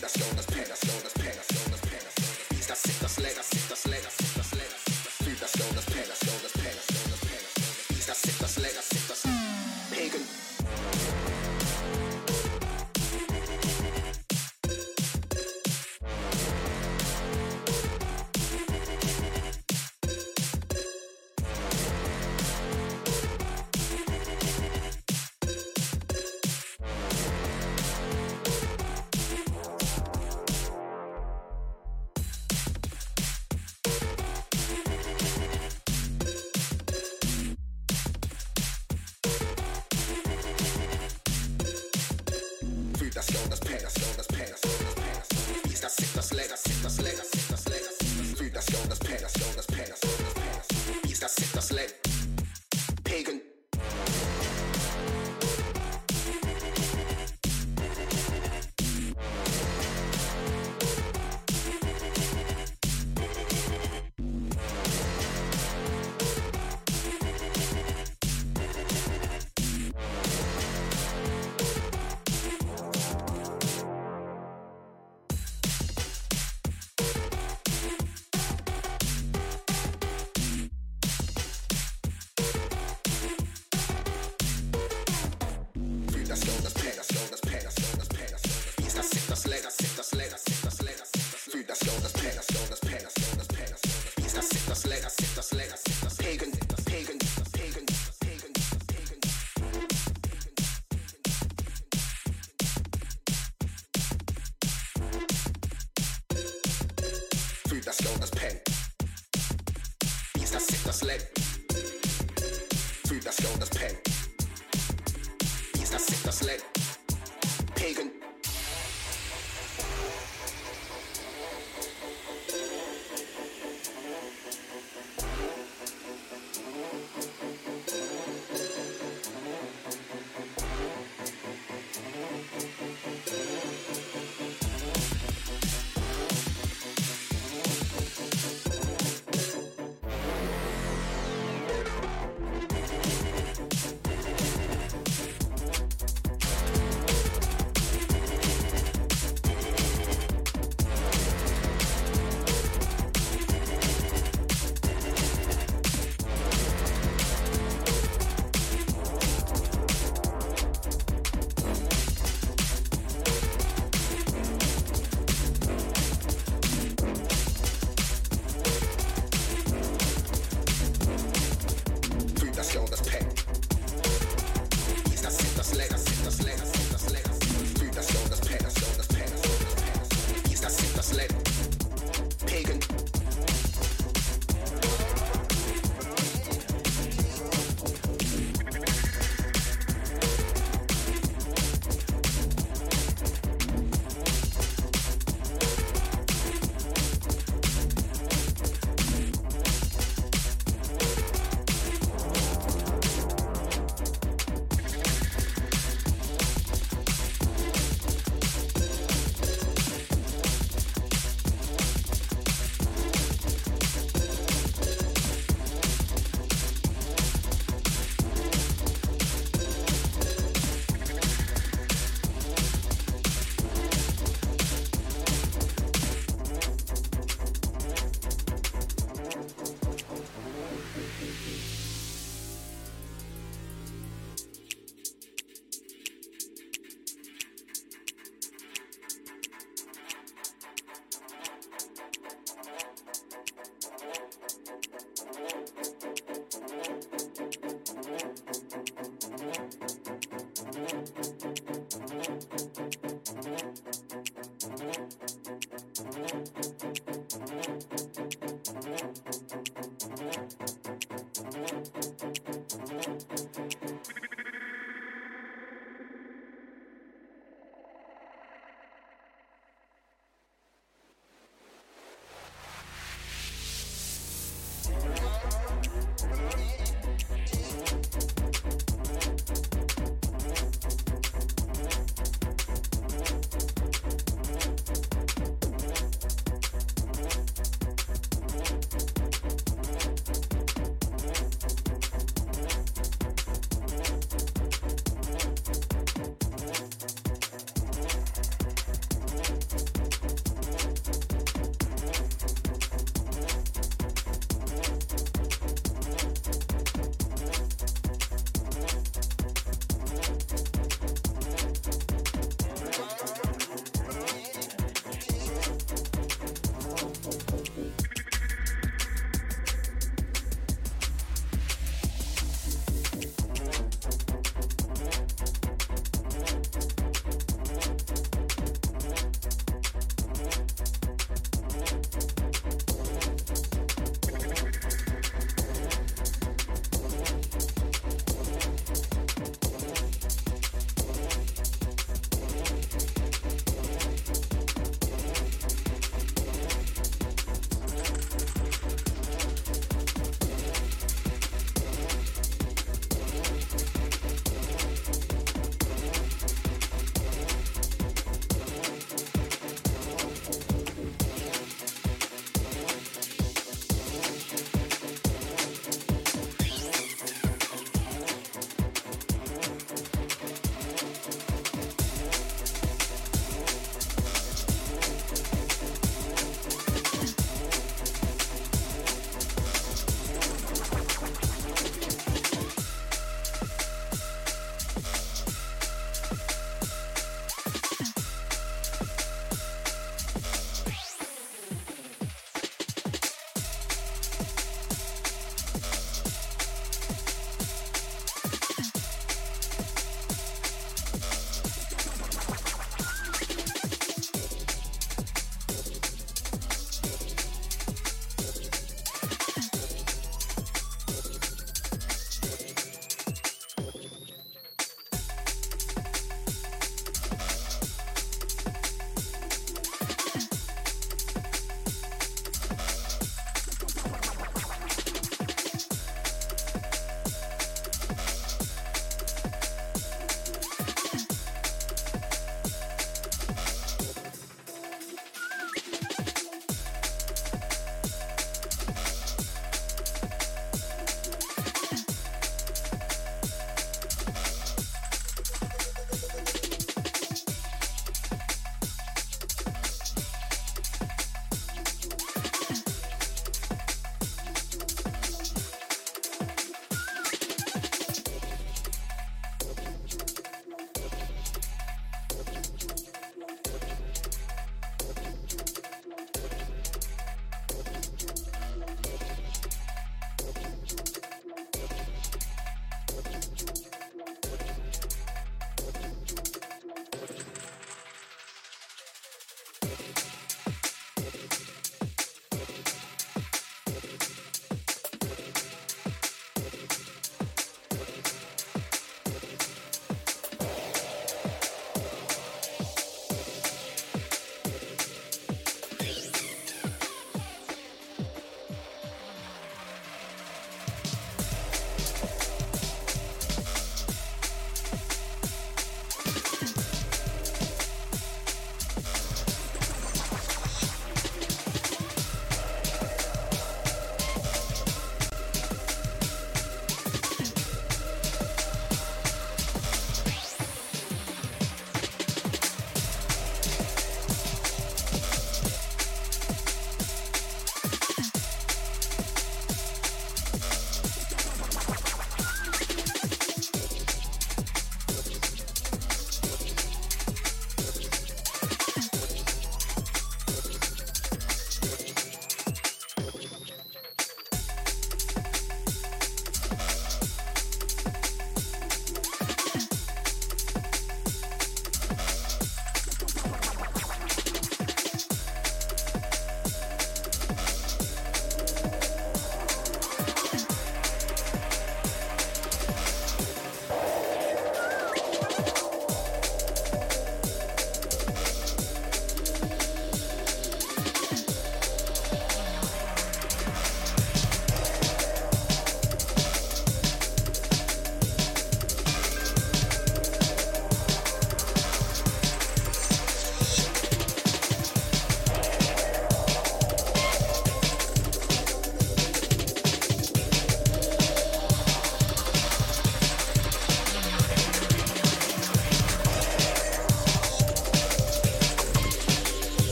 That's penis, penis, penis, That's penis, penis, penis, penis, penis,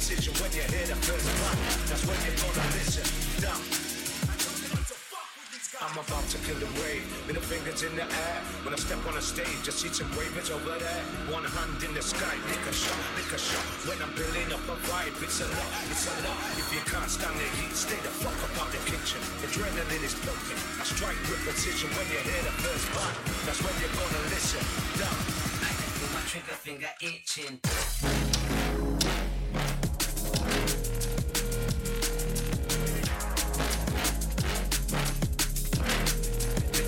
competition. When you hear the first pop, that's when you're gonna listen. Dumb. I'm about to kill the wave, middle fingers in the air. When I step on the stage, I see some ravens over there. One hand in the sky, lick a shot, lick a shot. When I'm building up a vibe, it's a lot, it's a lot. If you can't stand the heat, stay the fuck up out the kitchen. Adrenaline is pumping, I strike with precision. When you hear the first part, that's when you're gonna listen. Dumb. I can feel my trigger finger itching.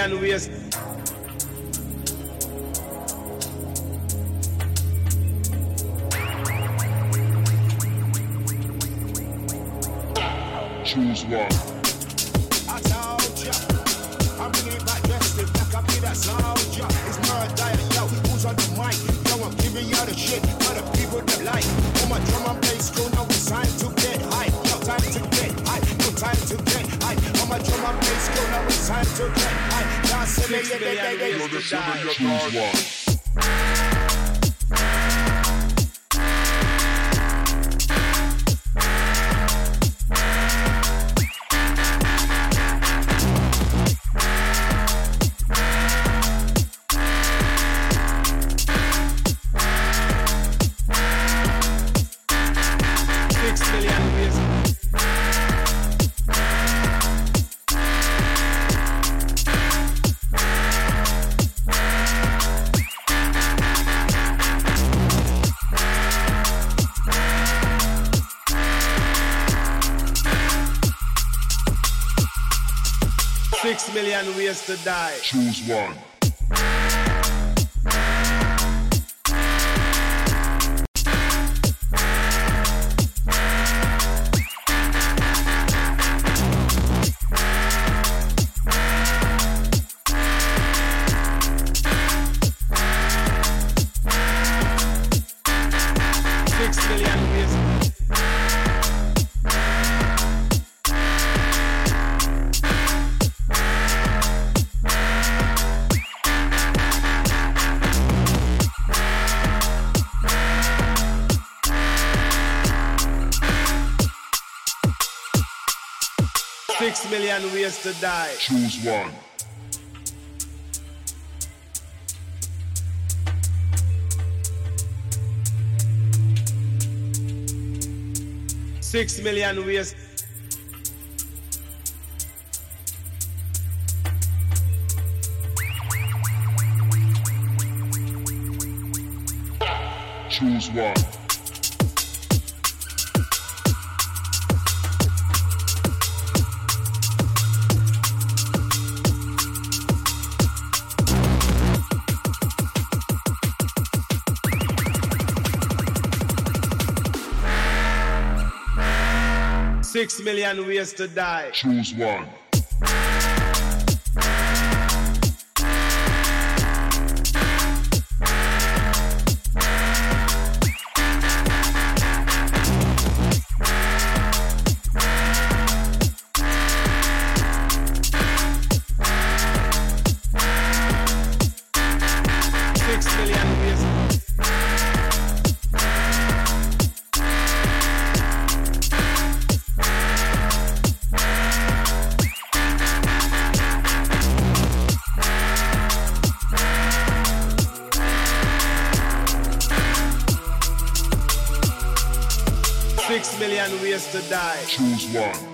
and waste million ways to die. Choose one. to die. Choose one. Six million ways Six million ways to die. Choose one. choose one.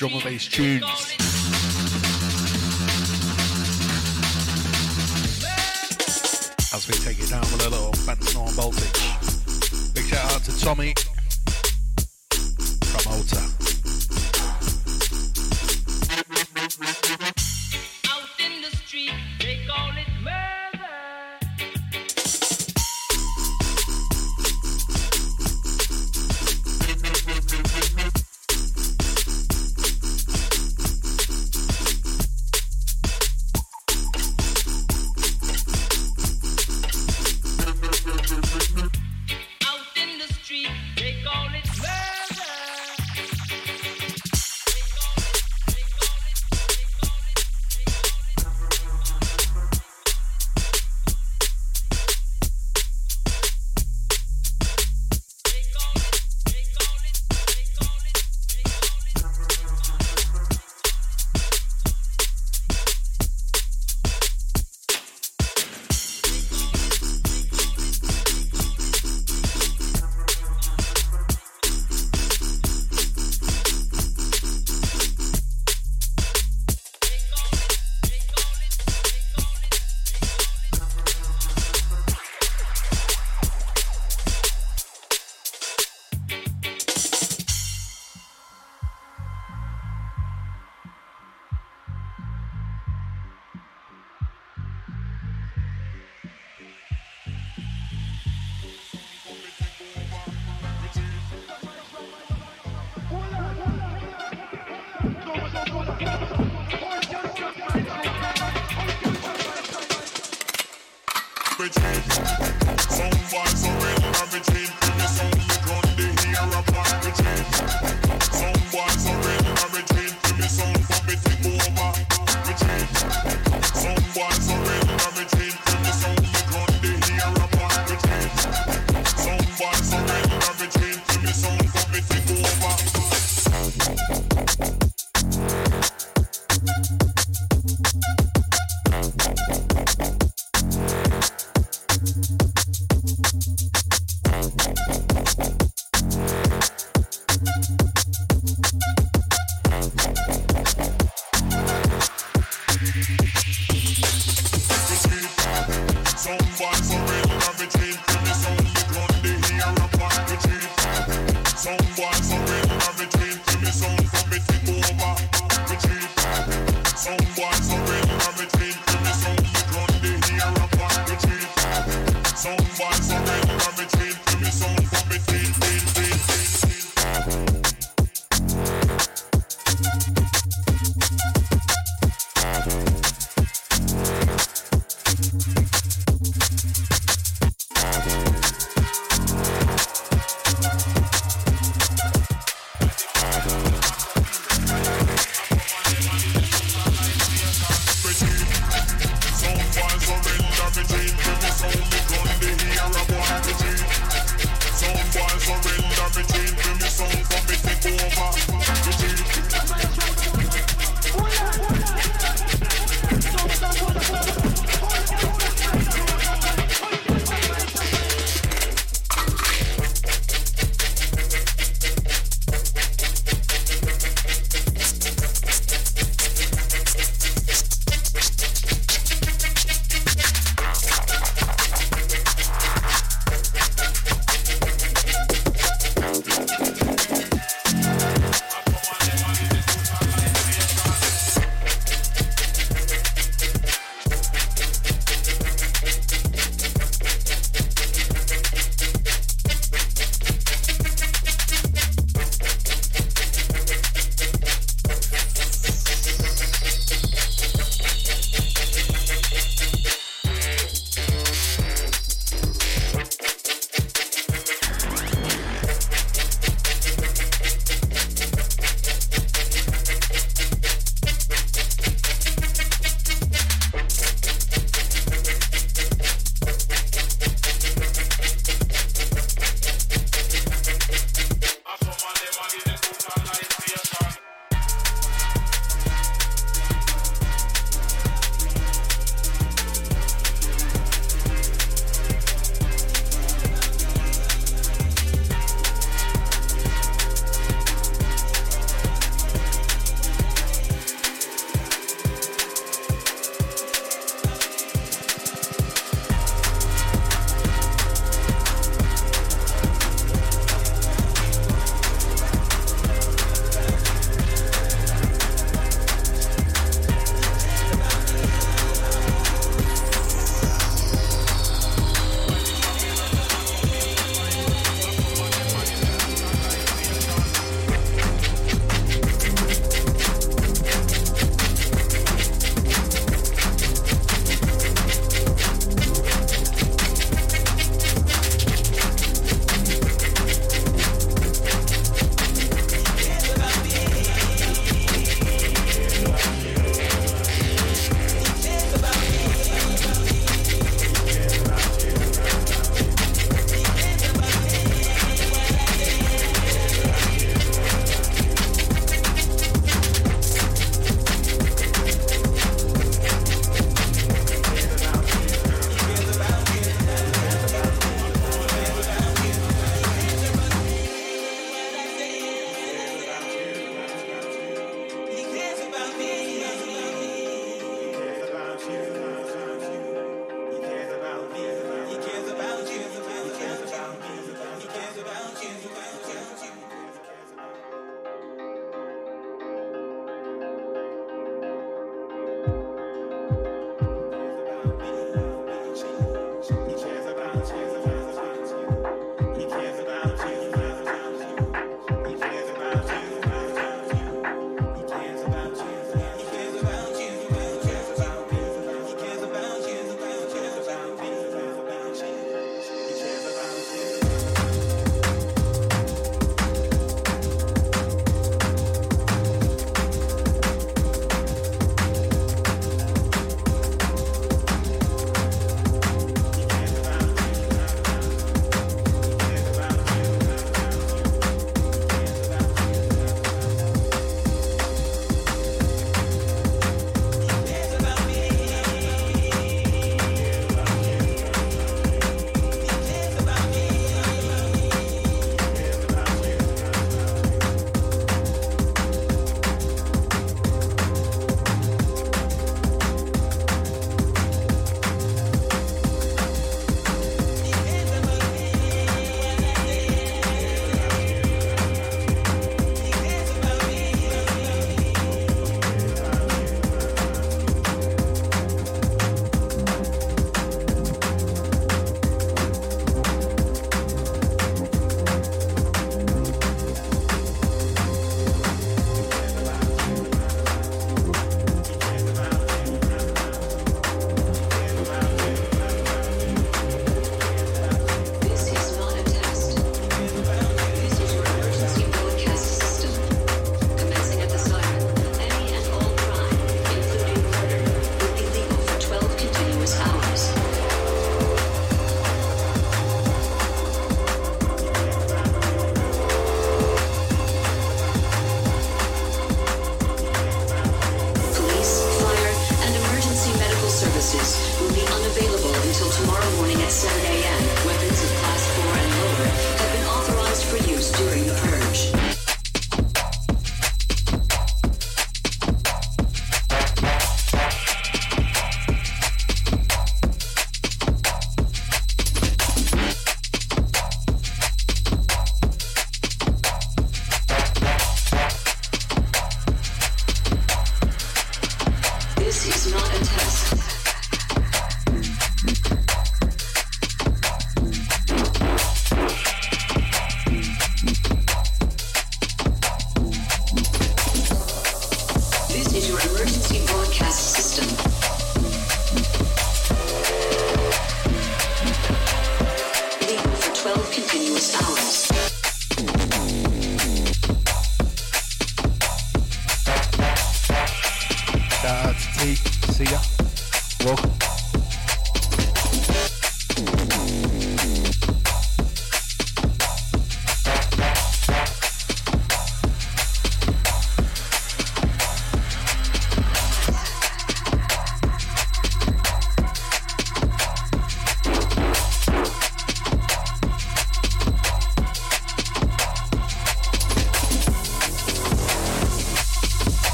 Drum and bass tunes.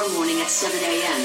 Tomorrow morning at 7 a.m.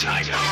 tiger.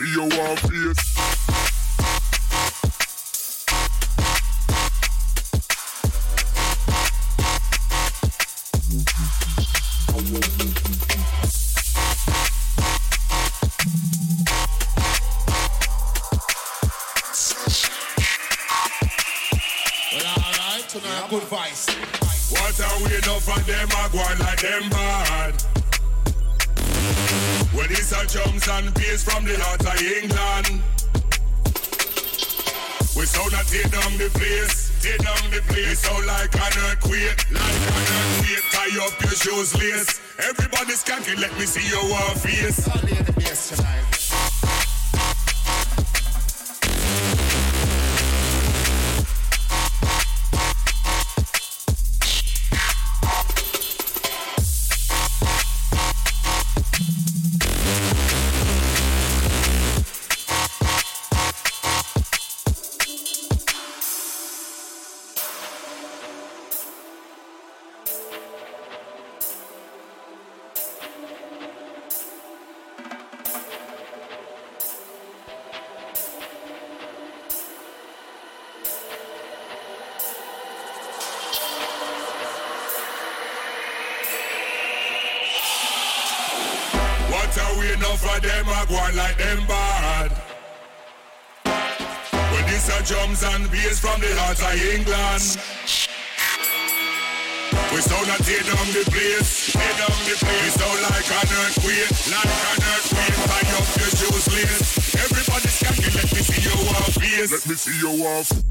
see your see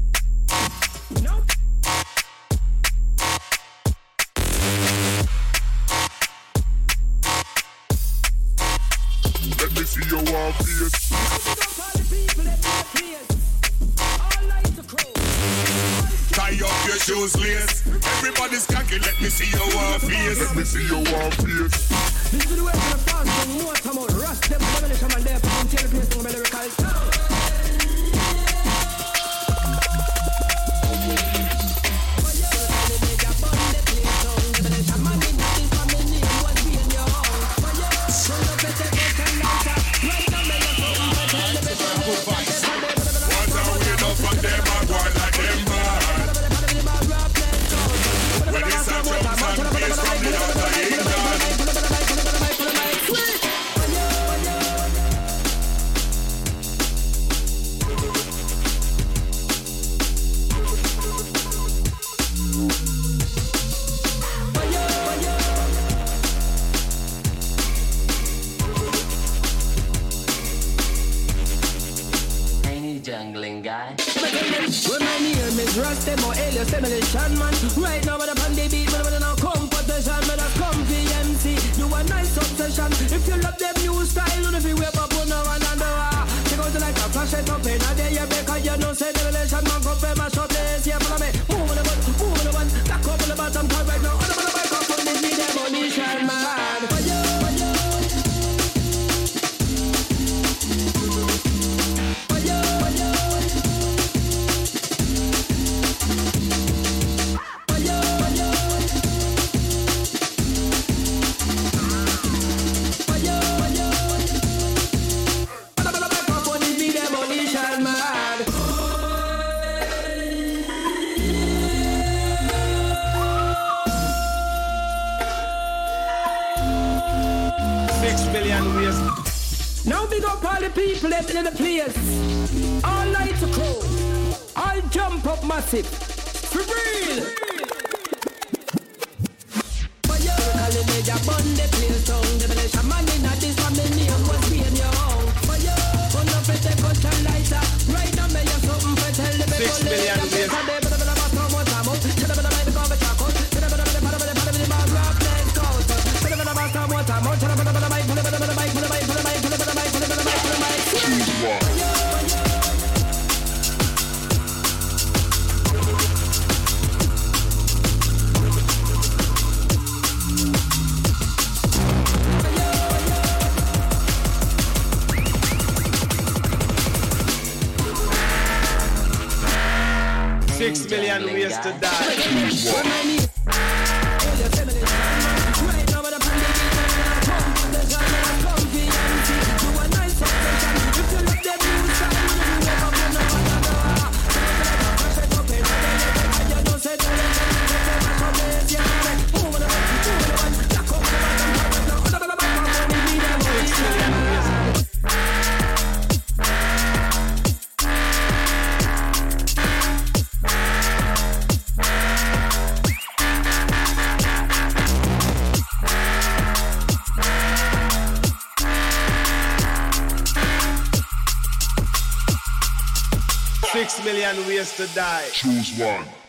to die. Choose one.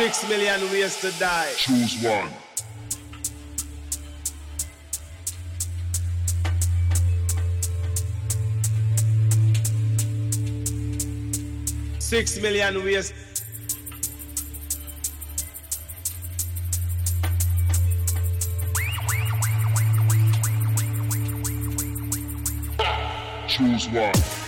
Six million ways to die. Choose one. Six million ways. Choose one.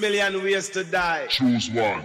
million ways to die. Choose one.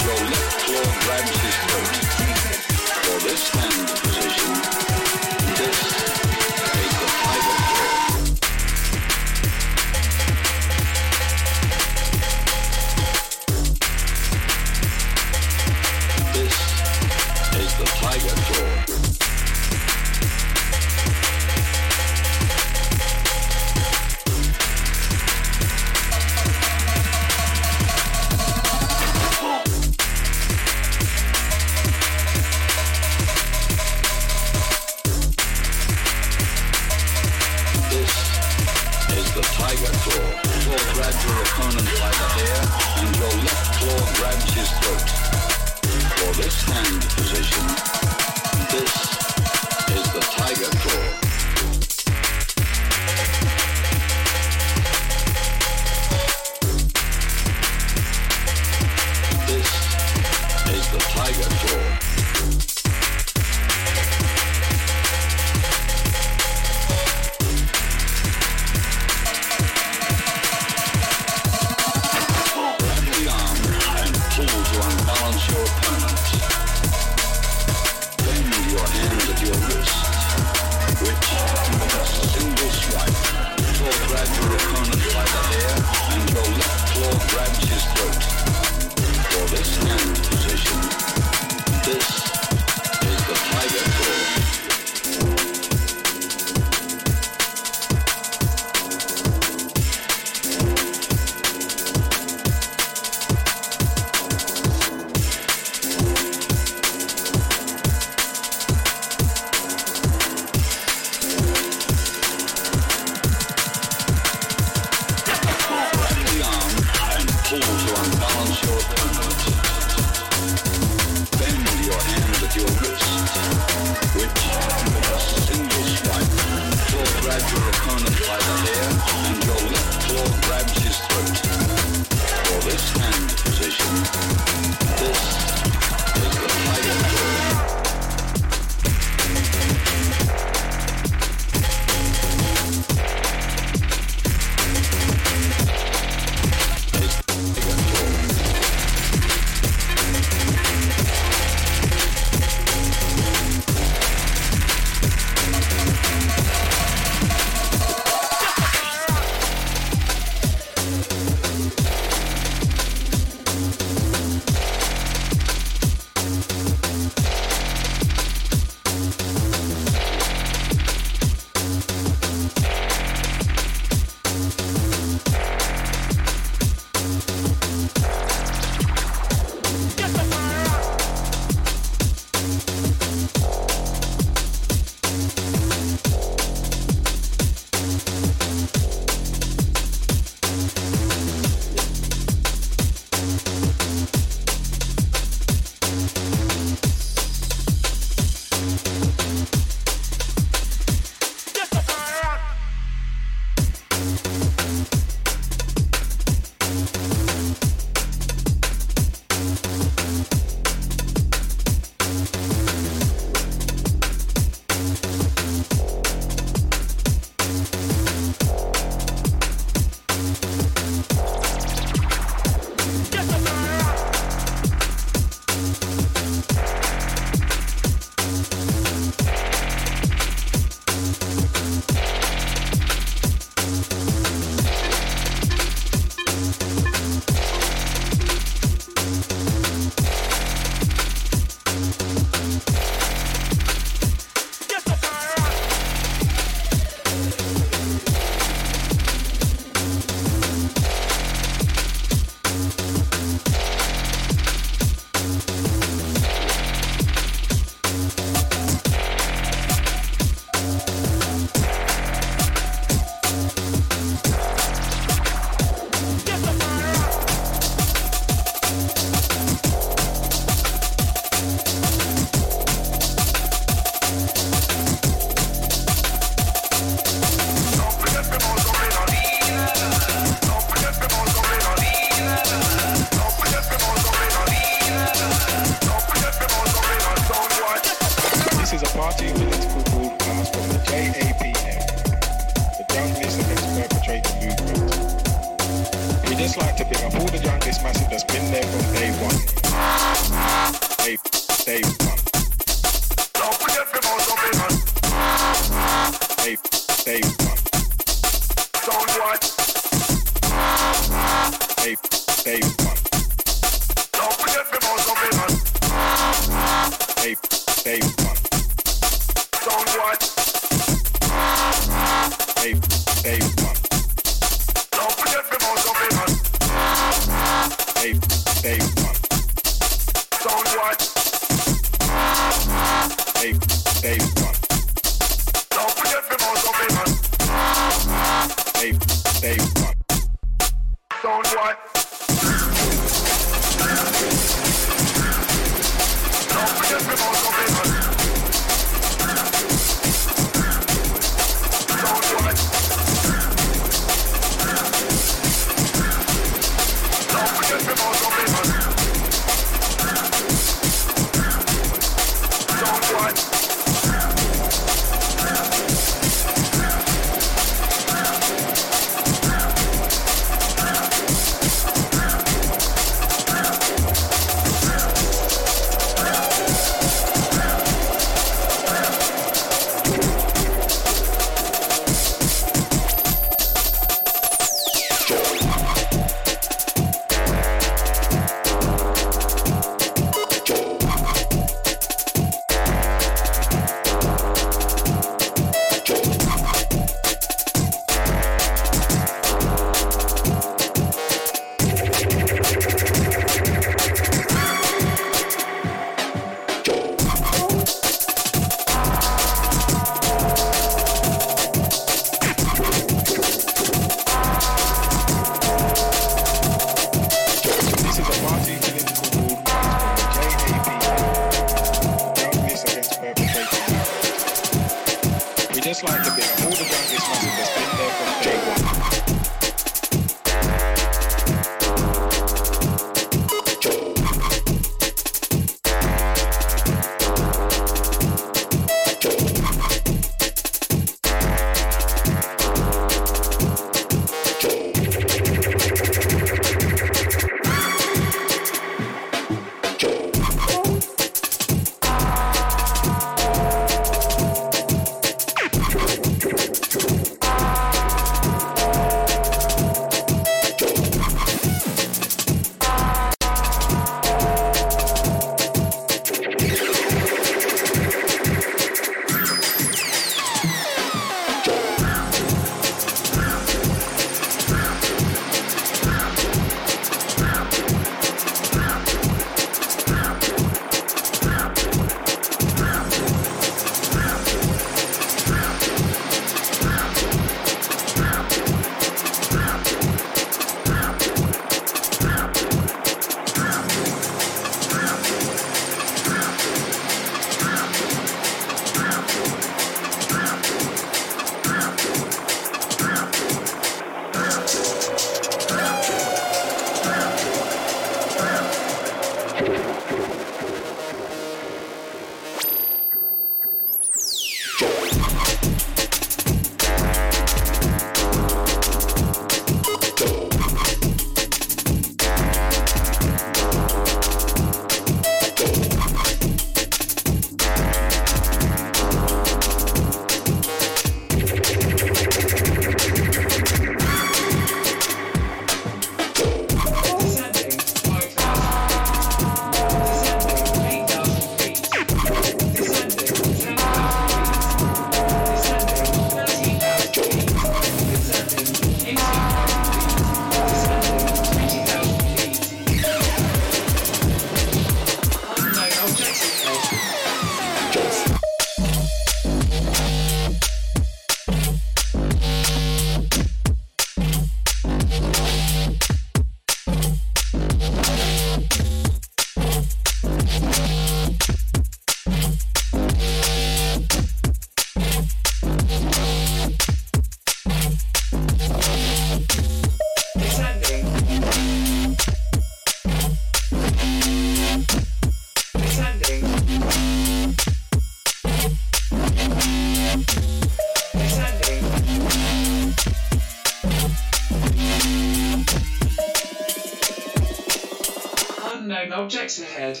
race ahead.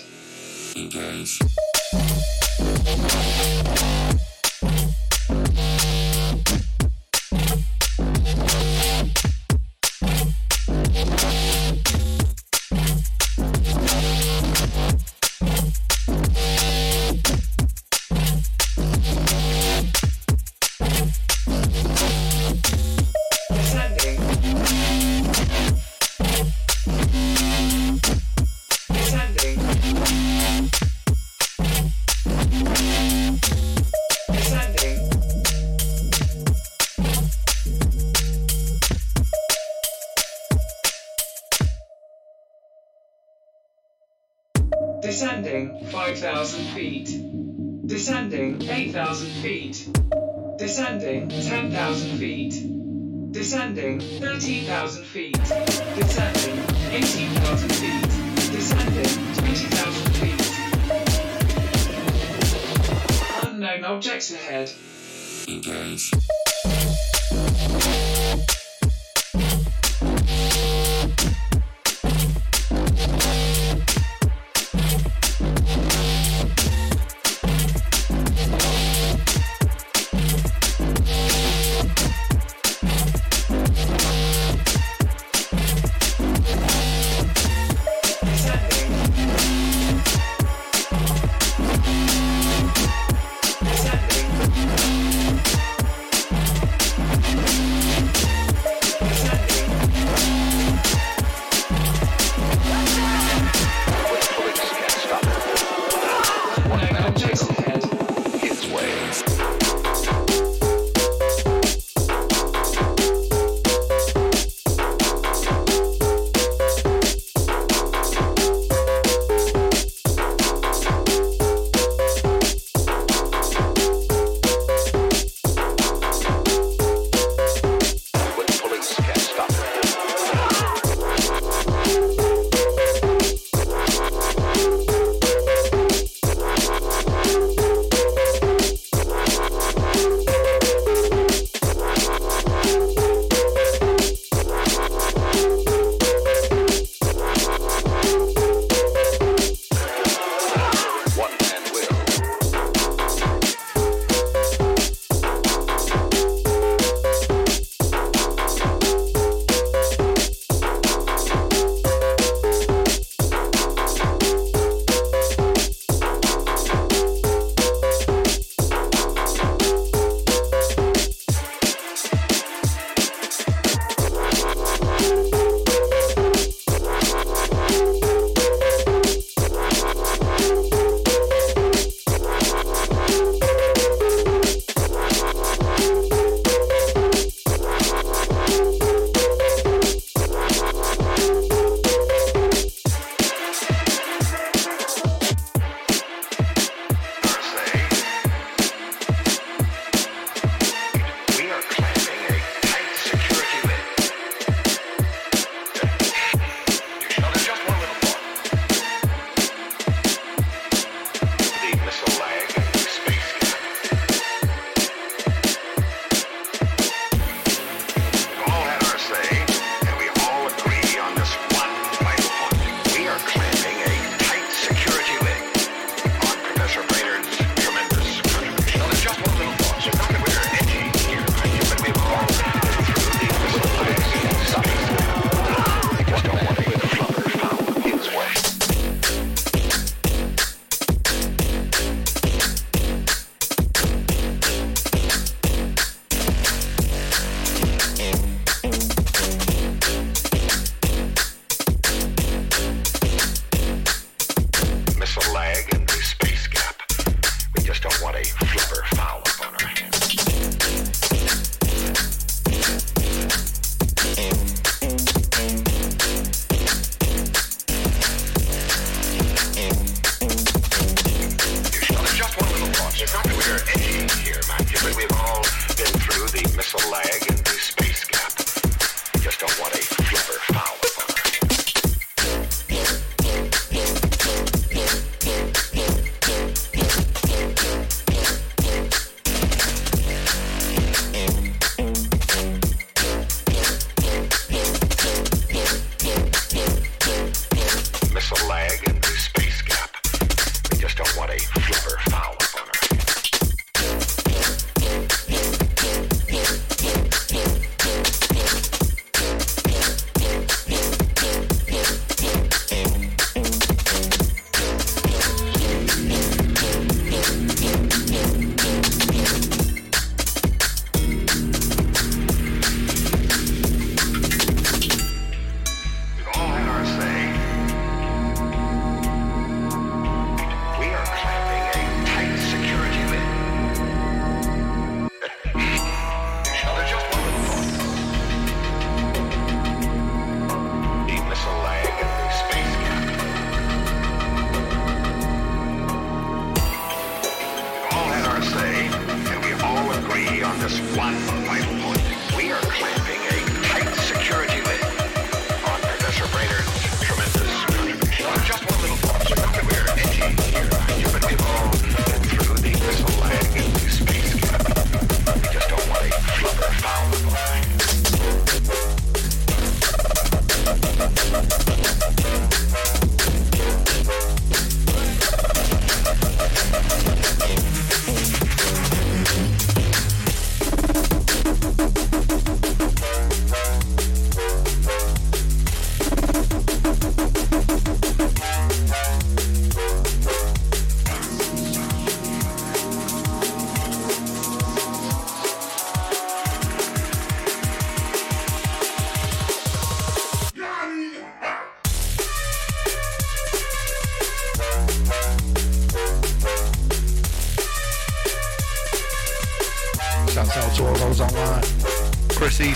Descending, 13,000 feet. Descending, 18,000 feet. Descending, 20,000 feet. Unknown objects ahead. Engage.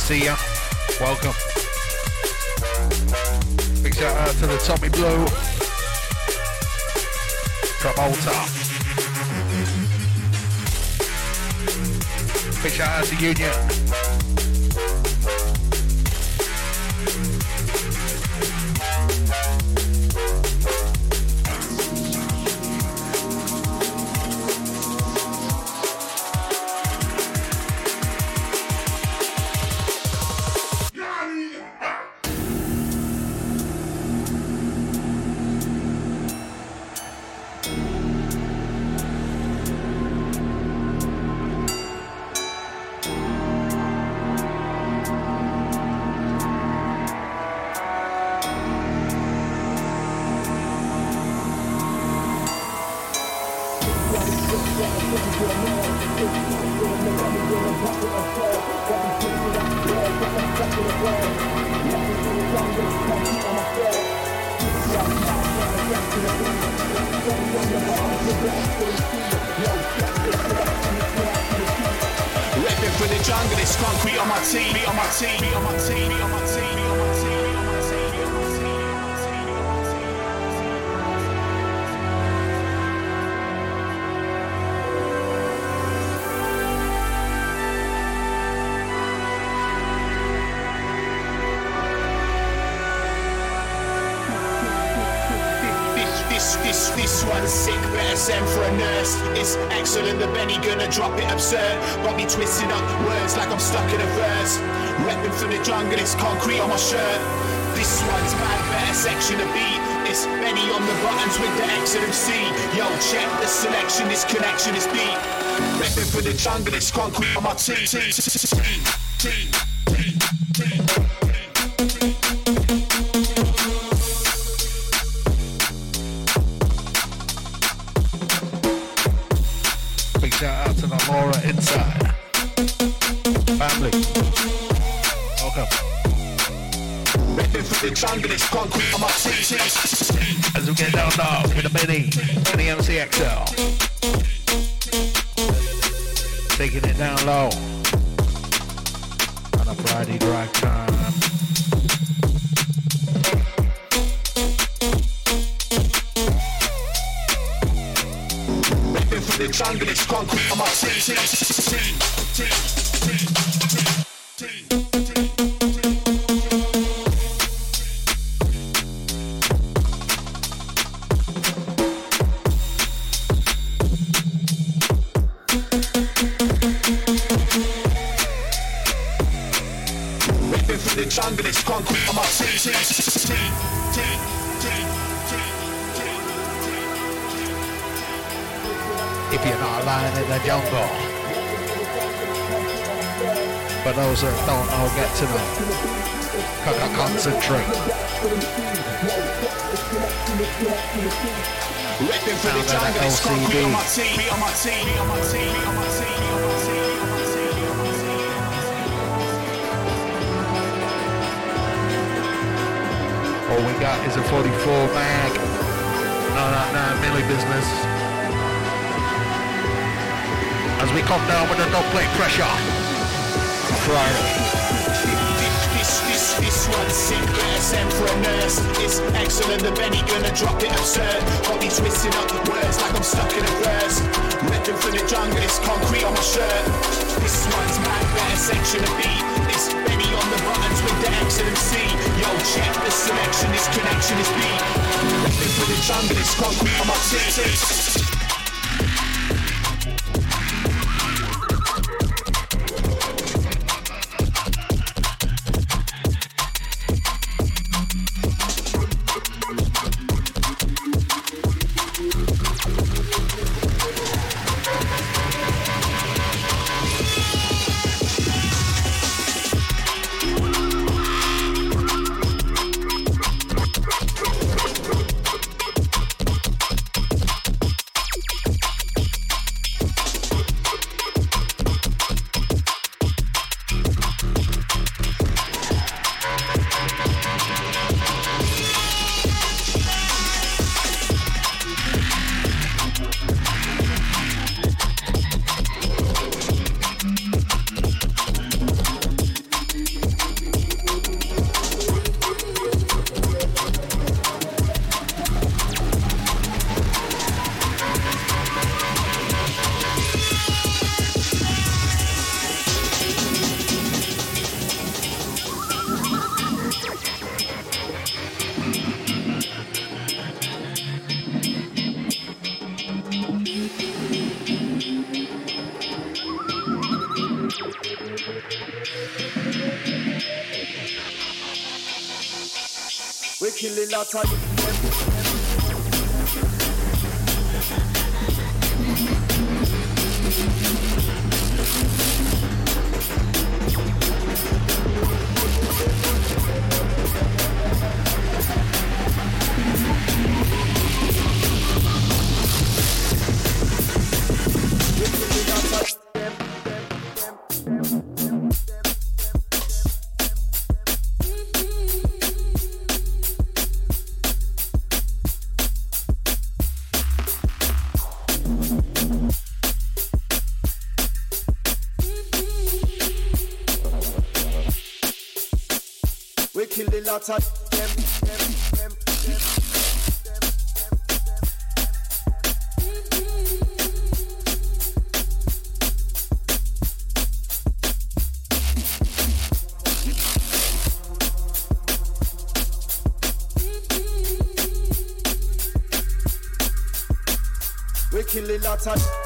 See ya. On my T. T, T, T, T. Big shout out to the Laura inside. Family. Welcome. As we get down now with the Benny the MCXL. Taking it down low. On a Friday drive time. Repping for the jungle, it's concrete on my T. T, T, those that don't, I'll get to them. Cause I concentrate. All we got is a 44 mag. No, no, no, milli business. As we come down with a double plate pressure. Friday. This, one's better a nurse. It's excellent, the Benny gonna drop it absurd. Got me twisting up the words like I'm stuck in a verse. Repping for the jungle, it's concrete on my shirt. This one's mad, better section of beat. It's Benny on the buttons with the excellent C. Yo, check the selection, this connection is beat. Repping for the jungle, it's concrete on my tits. of them, them, them, them. We killing lots of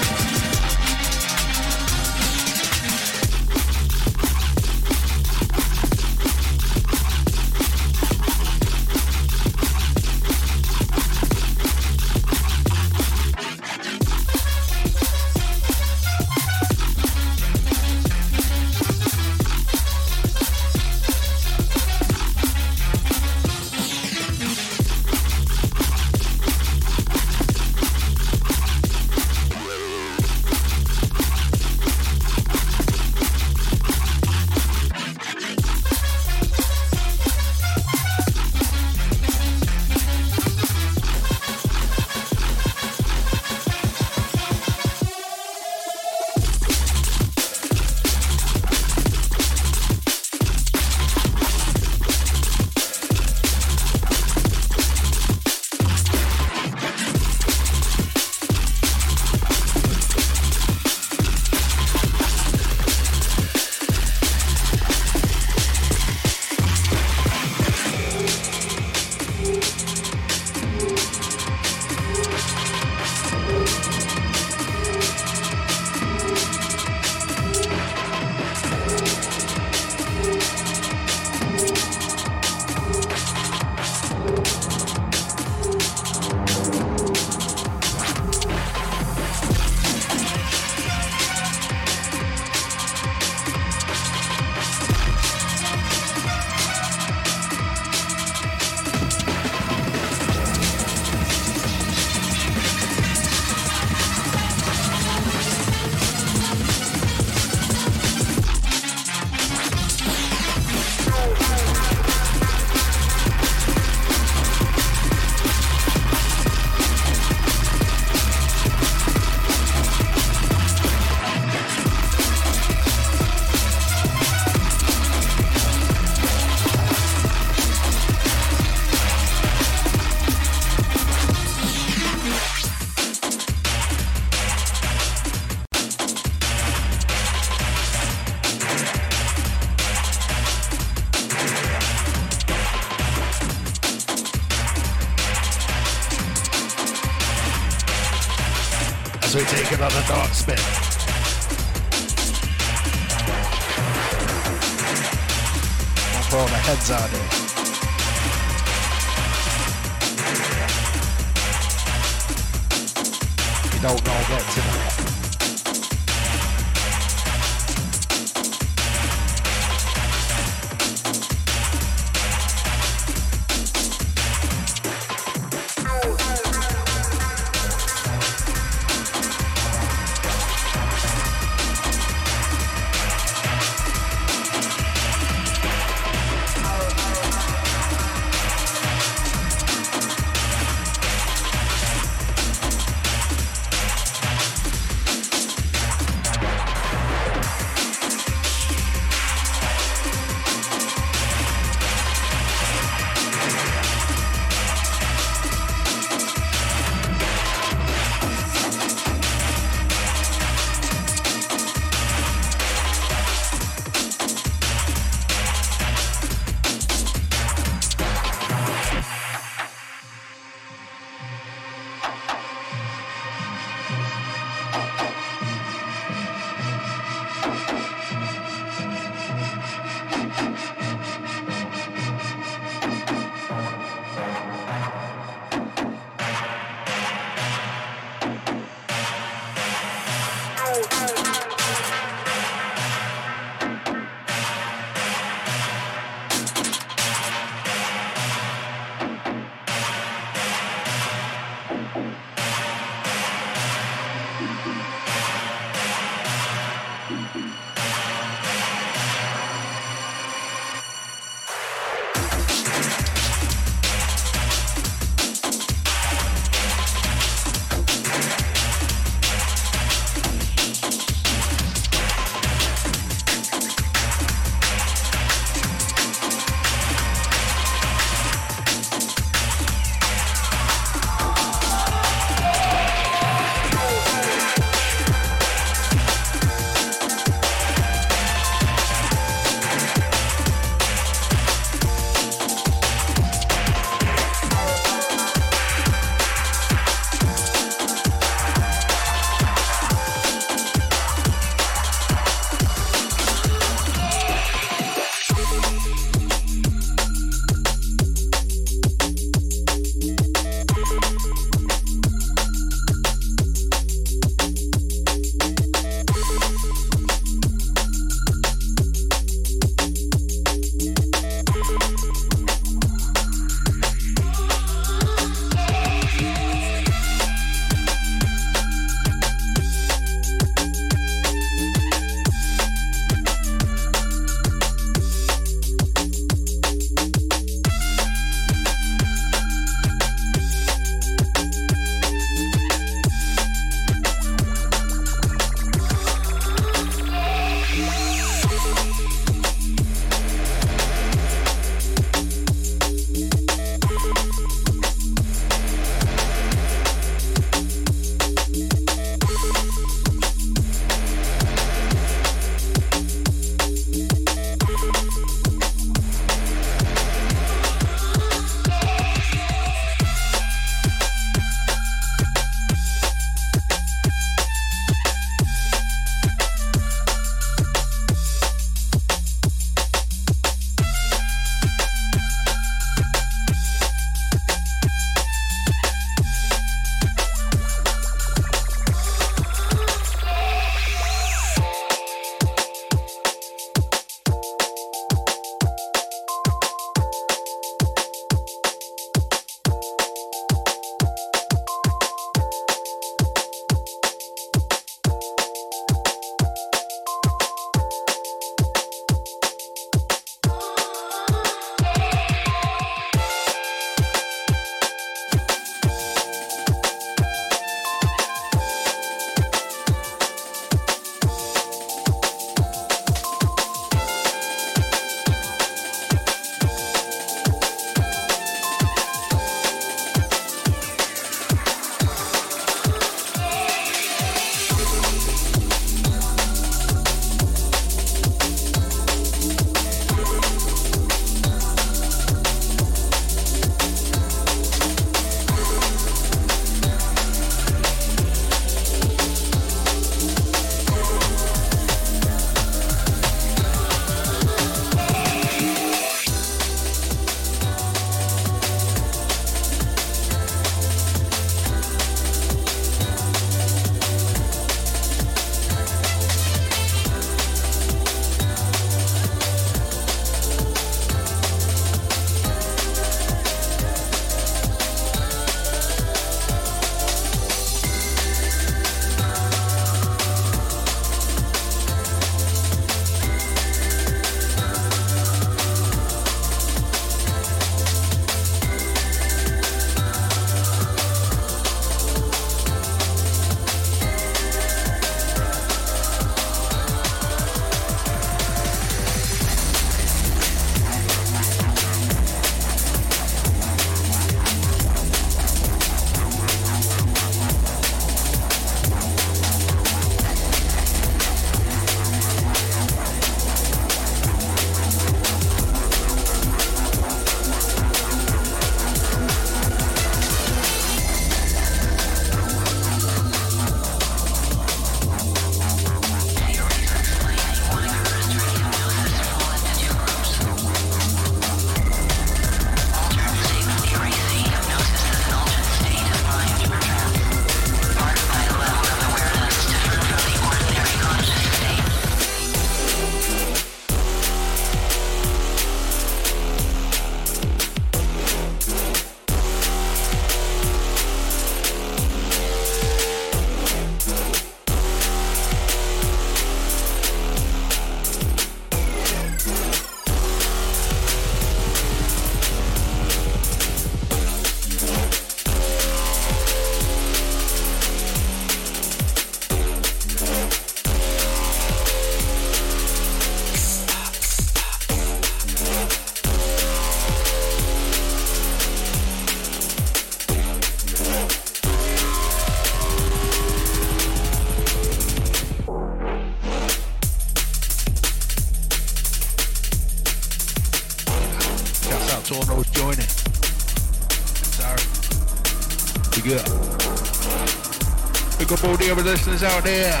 up all the other listeners out there.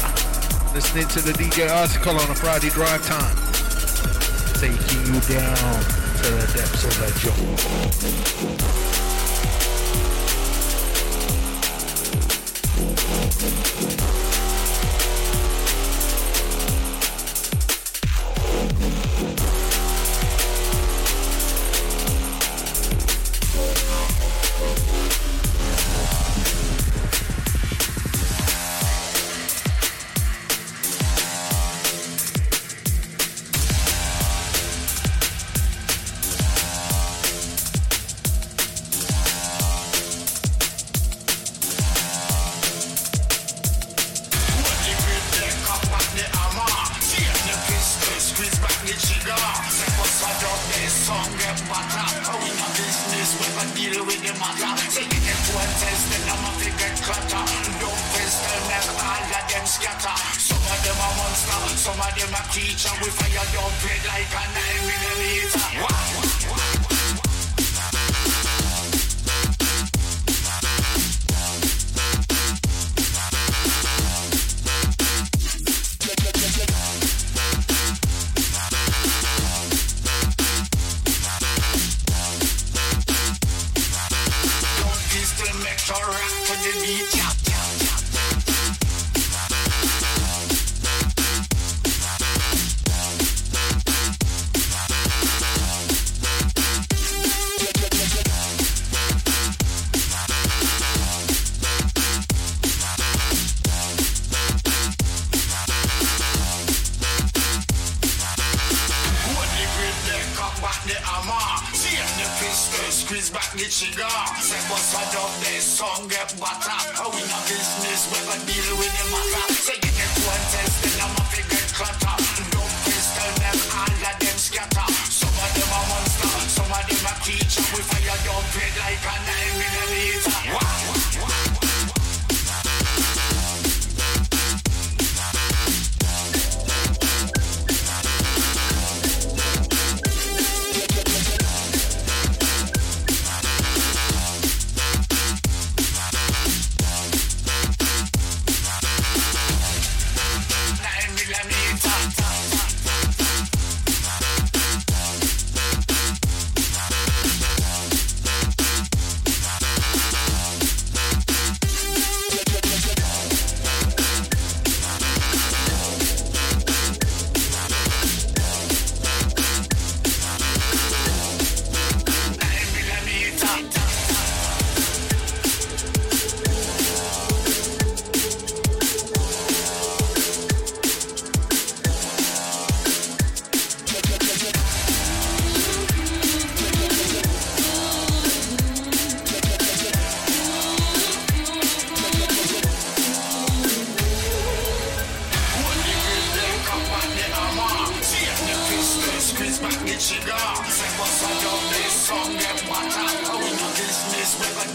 Listening to the DJ article on a Friday drive time. Taking you down to the depths of the jungle.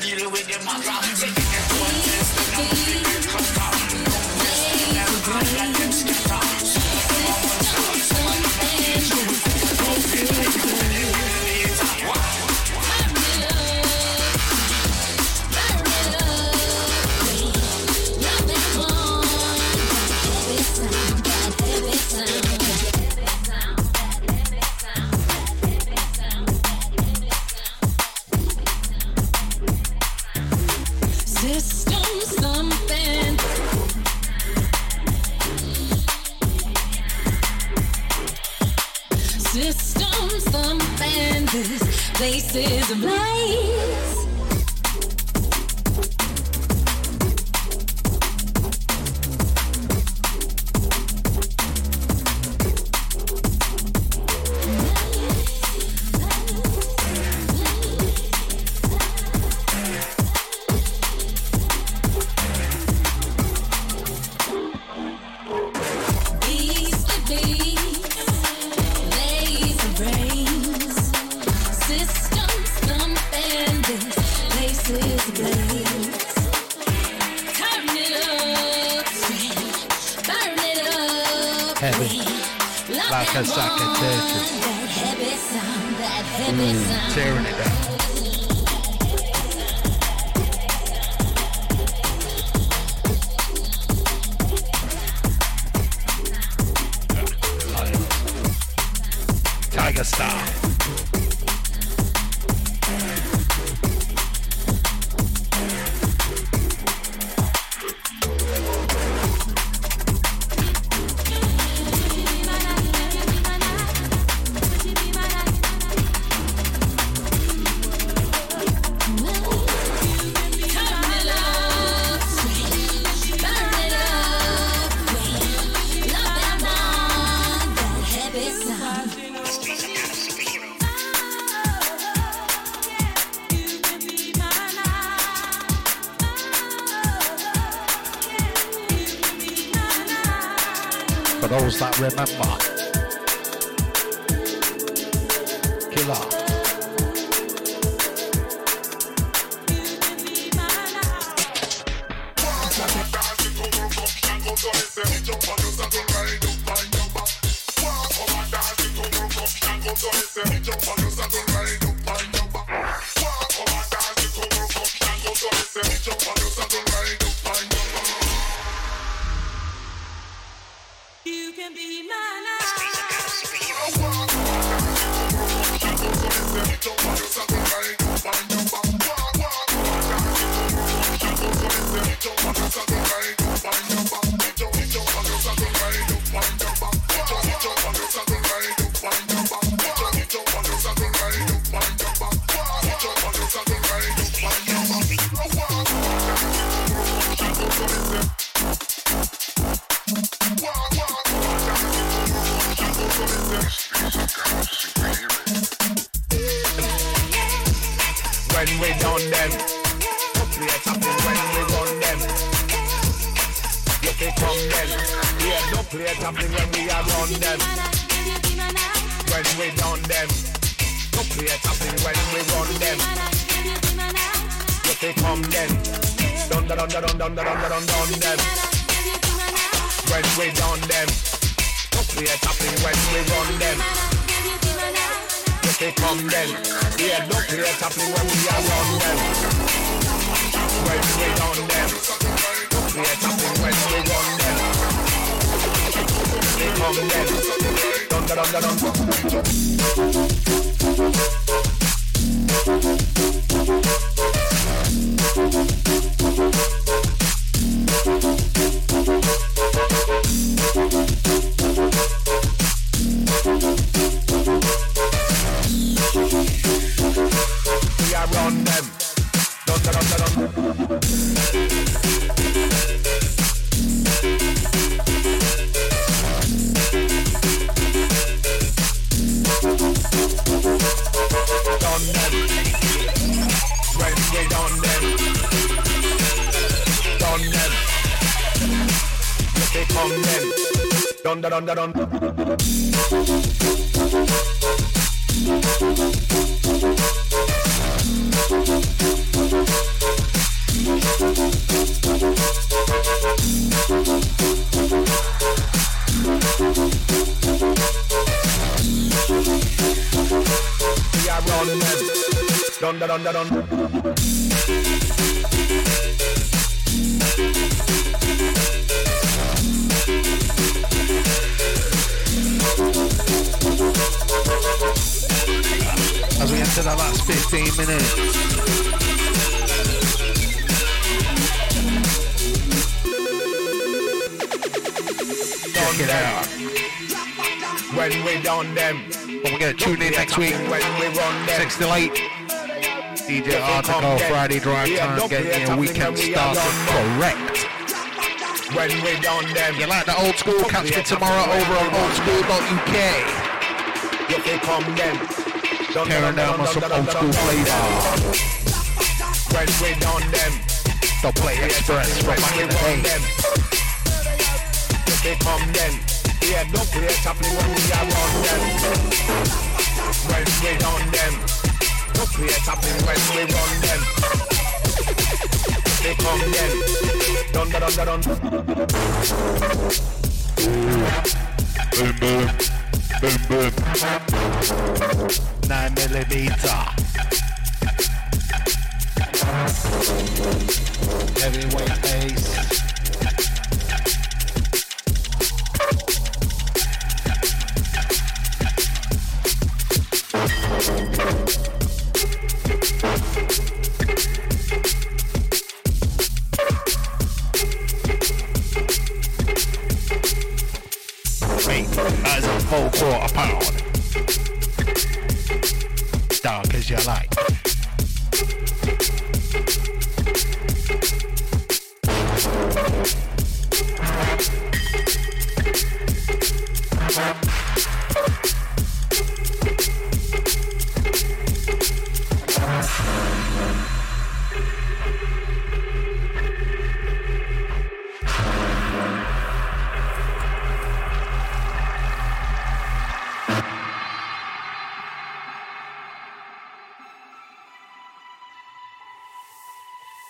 Systems, some bandits, They come then. Dun da dun da dun dun da dun da dun dun them. When we done them, up we are tapping when we run them. They come then. Yeah, don't be it happening when we are on them. When we done them, don't play it when we run them. They come then. Dun da dun da dun. Thank you. Them. Dun dun dun dun dun. Next week, When we run them. 6 to 8. DJ Article Friday Drive Time, getting your weekend started correct. When we done them. You like the old school? Catch me tomorrow over on oldschool.uk. If they come then. Dun, Tearing down on some old school flavor. When we done them. The Play Express from back in the day. If they come then. Yeah, don't play tapping when we are on them. We done them. Don't play tapping when we run them. They come then. Dun dun dun dun dun. Boom, boom. Boom boom. Nine millimeter. Heavyweight bass.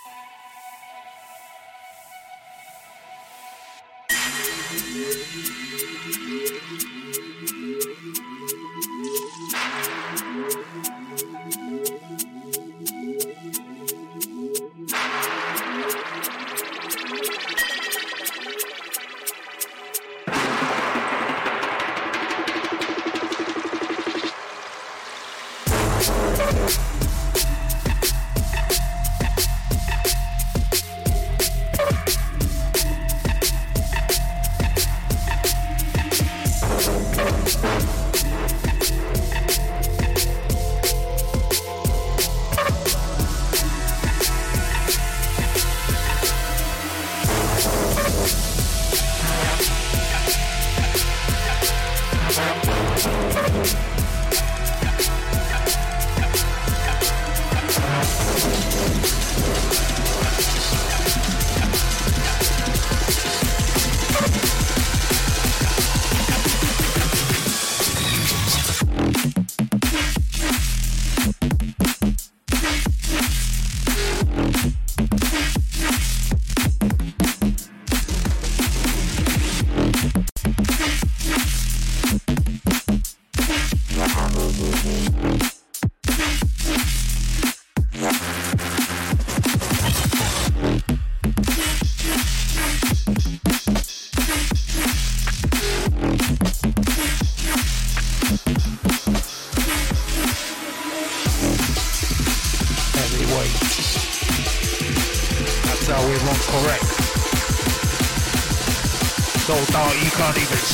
Weight as a full quarter pound. Dark as you like. Heavyweight. That's how we run correct. So dark you can't even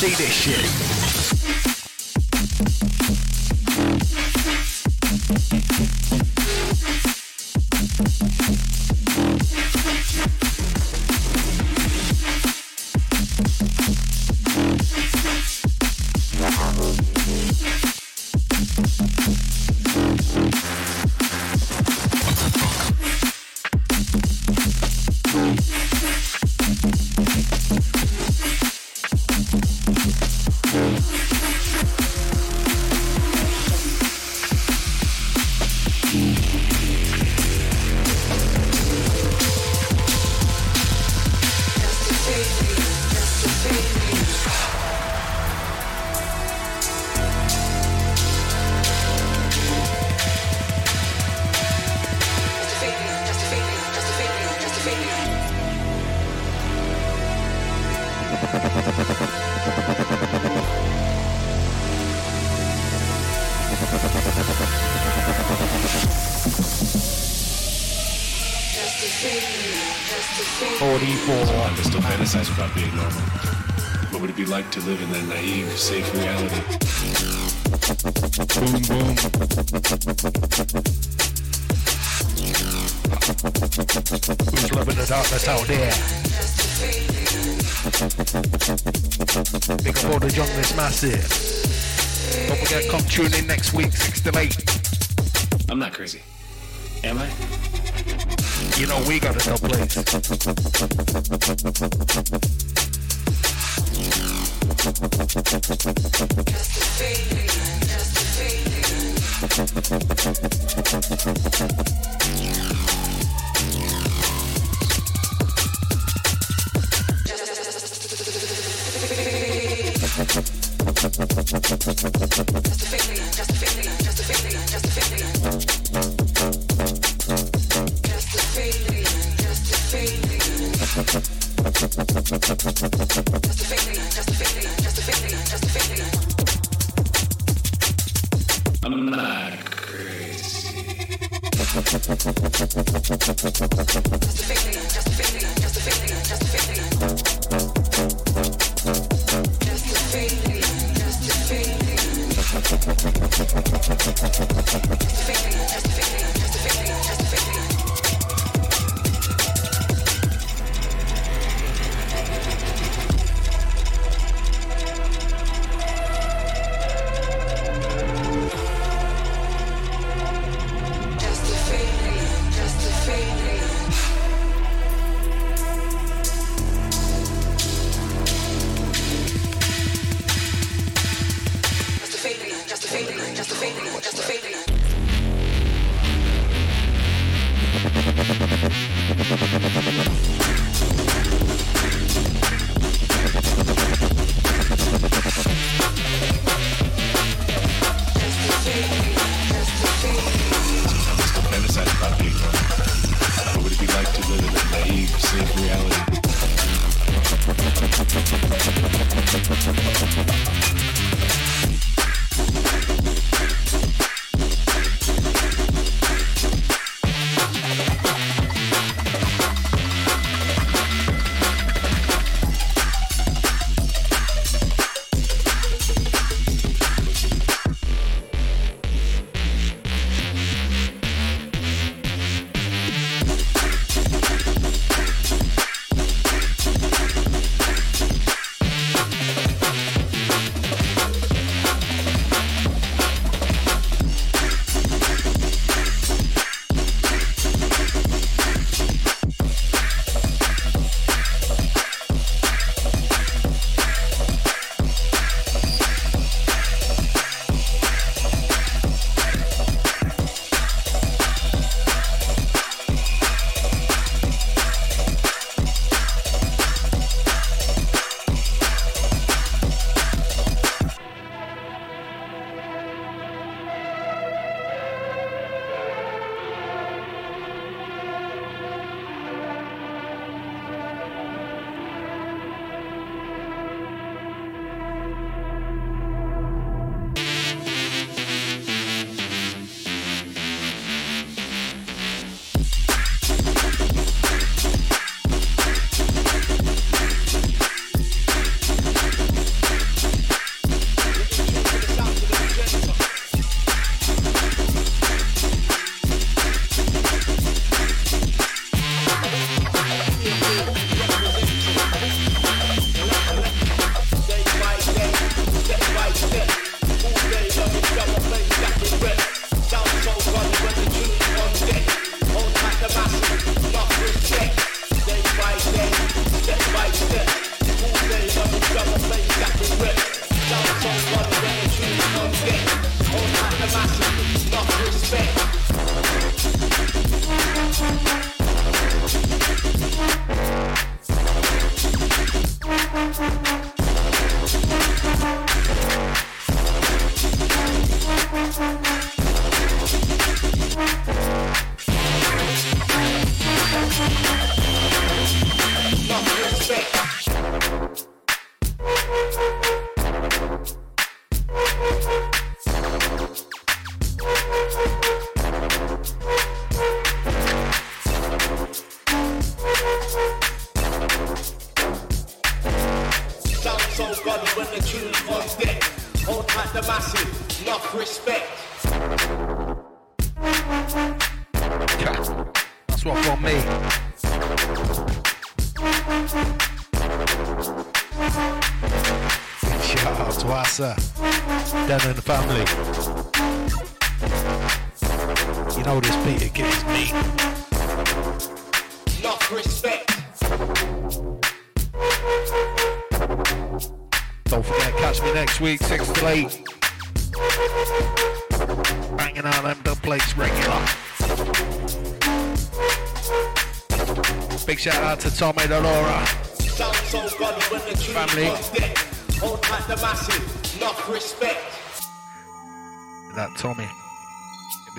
see this shit. Like to live in that naive, safe reality? Boom boom. Who's loving the darkness out there? Big up all the junglist massive. Don't forget, come tune in next week, 6 to 8. I'm not crazy. Am I? You know we got a place.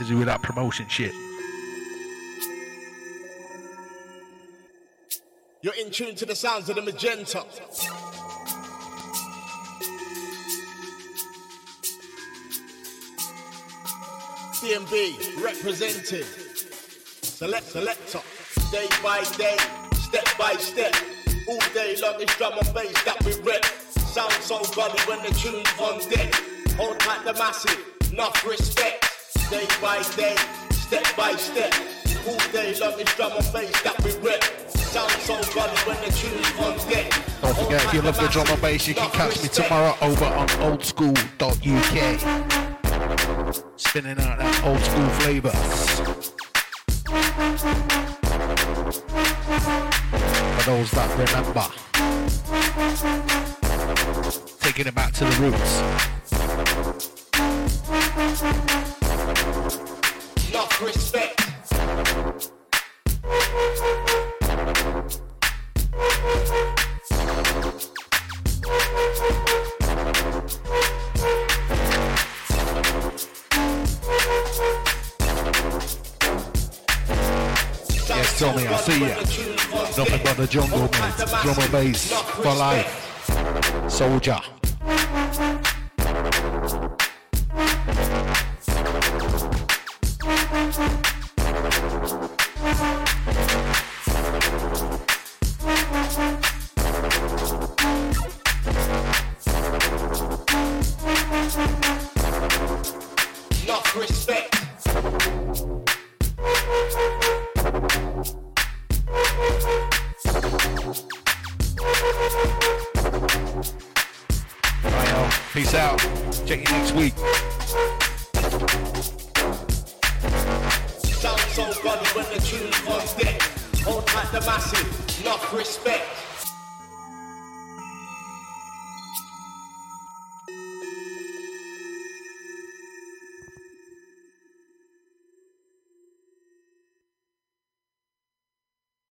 Busy promotion shit. You're in tune to the sounds of the magenta. DMB represented. Select, selector. Day by day, step by step. All day long it's drum and bass that we rep. Sound so gully when the tune's on deck. Hold tight the massive, enough respect. Day by day, step by step. All day long it's drum and bass that we rep. So. Don't forget, if you love the drum and bass, you can catch me tomorrow over on oldschool.uk. Spinning out that old school flavours. For those that remember. Taking it back to the roots. Enough respect. Yes, Tommy, I see ya. Nothing but the jungle, mate. Drum and bass for life. Soldier. Peace out. Check you next week.